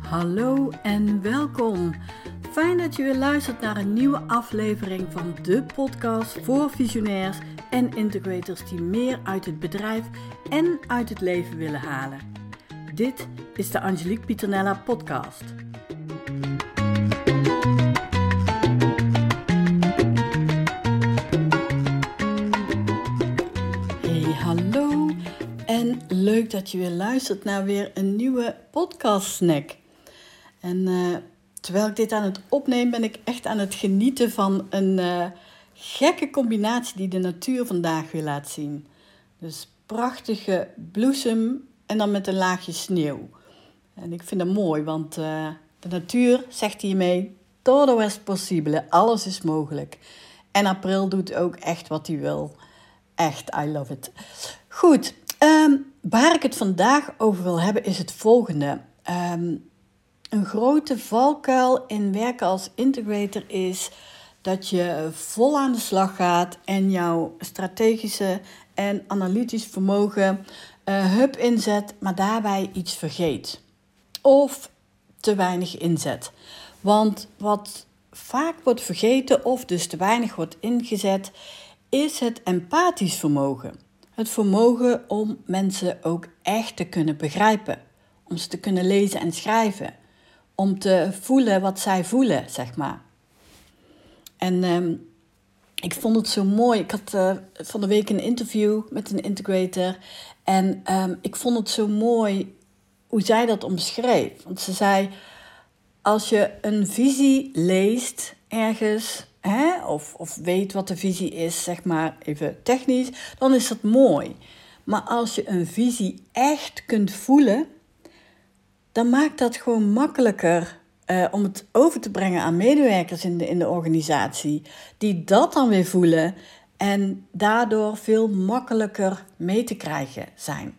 Hallo en welkom. Fijn dat je weer luistert naar een nieuwe aflevering van de podcast voor visionairs en integrators die meer uit het bedrijf en uit het leven willen halen. Dit is de Angelique Pieternella podcast. Dat je weer luistert naar weer een nieuwe podcast snack. En eh, terwijl ik dit aan het opnemen ben ik echt aan het genieten van een uh, gekke combinatie die de natuur vandaag weer laat zien. Dus prachtige bloesem en dan met een laagje sneeuw. En ik vind dat mooi, want uh, de natuur zegt hiermee: todo es possible, alles is mogelijk. En april doet ook echt wat hij wil. Echt, I love it. Goed, um, waar ik het vandaag over wil hebben is het volgende. Um, een grote valkuil in werken als integrator is dat je vol aan de slag gaat en jouw strategische en analytisch vermogen uh, hup inzet, maar daarbij iets vergeet. Of te weinig inzet. Want wat vaak wordt vergeten of dus te weinig wordt ingezet, is het empathisch vermogen. Het vermogen om mensen ook echt te kunnen begrijpen, om ze te kunnen lezen en schrijven om te voelen wat zij voelen, zeg maar. En um, ik vond het zo mooi. Ik had uh, van de week een interview met een integrator. En um, ik vond het zo mooi hoe zij dat omschreef. Want ze zei: Als je een visie leest ergens, hè, of, of weet wat de visie is, zeg maar even technisch, dan is dat mooi. Maar als je een visie echt kunt voelen, dan maakt dat gewoon makkelijker uh, om het over te brengen aan medewerkers in de, in de organisatie, die dat dan weer voelen en daardoor veel makkelijker mee te krijgen zijn.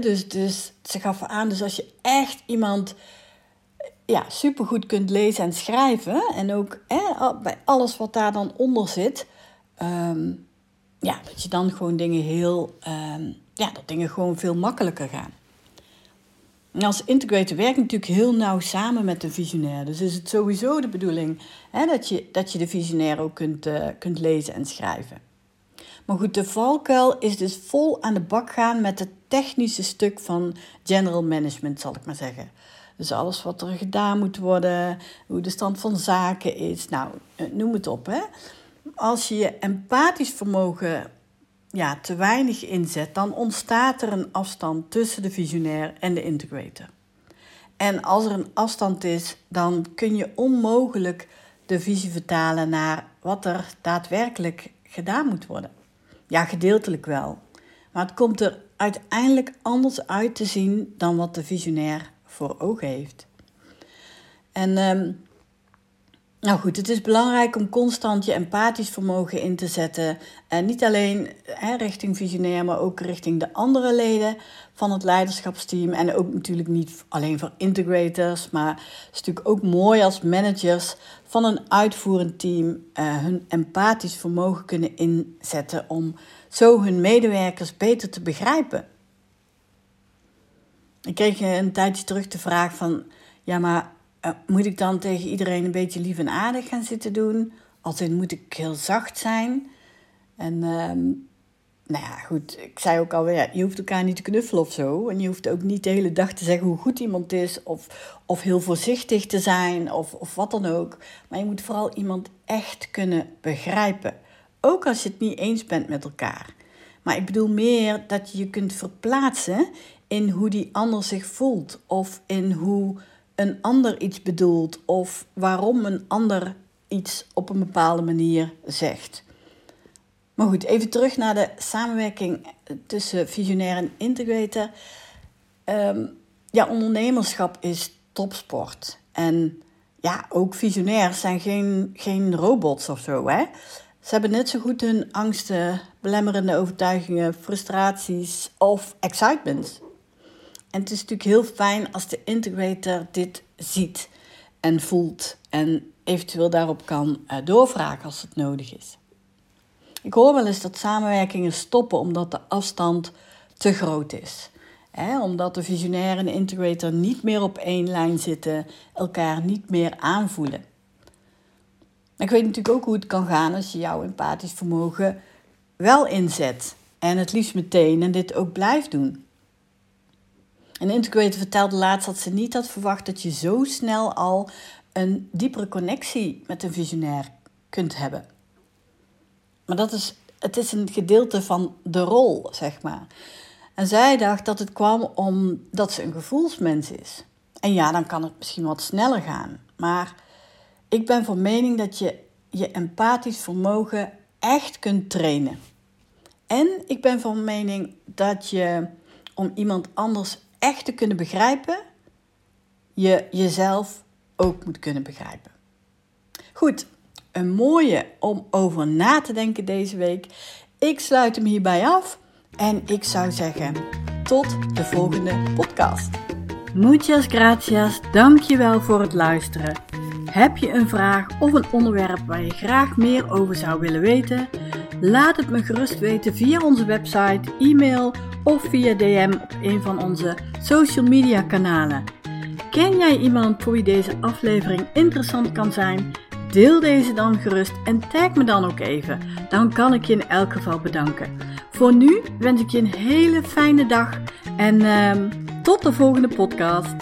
Dus, dus ze gaf aan, dus als je echt iemand ja, supergoed kunt lezen en schrijven, en ook hè, bij alles wat daar dan onder zit, um, ja, dat je dan gewoon dingen heel, um, ja, dat dingen gewoon veel makkelijker gaan. En als integrator werkt natuurlijk heel nauw samen met de visionair. Dus is het sowieso de bedoeling hè, dat, je, dat je de visionair ook kunt, uh, kunt lezen en schrijven. Maar goed, de valkuil is dus vol aan de bak gaan met het technische stuk van general management, zal ik maar zeggen. Dus alles wat er gedaan moet worden, hoe de stand van zaken is, nou, eh, noem het op. Hè. Als je je empathisch vermogen ja, te weinig inzet, dan ontstaat er een afstand tussen de visionair en de integrator. En als er een afstand is, dan kun je onmogelijk de visie vertalen naar wat er daadwerkelijk gedaan moet worden. Ja, gedeeltelijk wel. Maar het komt er uiteindelijk anders uit te zien dan wat de visionair voor ogen heeft. En um, nou goed, het is belangrijk om constant je empathisch vermogen in te zetten. En niet alleen richting visionair, maar ook richting de andere leden van het leiderschapsteam. En ook natuurlijk niet alleen voor integrators, maar het is natuurlijk ook mooi als managers van een uitvoerend team uh, hun empathisch vermogen kunnen inzetten om zo hun medewerkers beter te begrijpen. Ik kreeg een tijdje terug de vraag van, ja maar uh, moet ik dan tegen iedereen een beetje lief en aardig gaan zitten doen? Als in moet ik heel zacht zijn? En um, nou ja, goed, ik zei ook alweer, ja, je hoeft elkaar niet te knuffelen of zo. En je hoeft ook niet de hele dag te zeggen hoe goed iemand is, of, of heel voorzichtig te zijn, of, of wat dan ook. Maar je moet vooral iemand echt kunnen begrijpen. Ook als je het niet eens bent met elkaar. Maar ik bedoel meer dat je je kunt verplaatsen in hoe die ander zich voelt, of in hoe een ander iets bedoelt of waarom een ander iets op een bepaalde manier zegt. Maar goed, even terug naar de samenwerking tussen visionair en integrator. Um, ja, ondernemerschap is topsport. En ja, ook visionairs zijn geen, geen robots of zo. Hè? Ze hebben net zo goed hun angsten, belemmerende overtuigingen, frustraties of excitements. En het is natuurlijk heel fijn als de integrator dit ziet en voelt en eventueel daarop kan uh, doorvragen als het nodig is. Ik hoor wel eens dat samenwerkingen stoppen omdat de afstand te groot is. omdat de visionair en de integrator niet meer op één lijn zitten, elkaar niet meer aanvoelen. Ik weet natuurlijk ook hoe het kan gaan als je jouw empathisch vermogen wel inzet. En het liefst meteen en dit ook blijft doen. Een integrator vertelde laatst dat ze niet had verwacht dat je zo snel al een diepere connectie met een visionair kunt hebben. Maar dat is, het is een gedeelte van de rol, zeg maar. En zij dacht dat het kwam omdat ze een gevoelsmens is. En ja, dan kan het misschien wat sneller gaan. Maar ik ben van mening dat je je empathisch vermogen echt kunt trainen. En ik ben van mening dat je om iemand anders echt te kunnen begrijpen, je jezelf ook moet kunnen begrijpen. Goed, een mooie om over na te denken deze week. Ik sluit hem hierbij af en ik zou zeggen tot de volgende podcast. Muchas gracias, dankjewel voor het luisteren. Heb je een vraag of een onderwerp waar je graag meer over zou willen weten? Laat het me gerust weten via onze website, e-mail of via DM op een van onze social media kanalen. Ken jij iemand voor wie deze aflevering interessant kan zijn? Deel deze dan gerust en tag me dan ook even. Dan kan ik je in elk geval bedanken. Voor nu wens ik je een hele fijne dag en uh, tot de volgende podcast.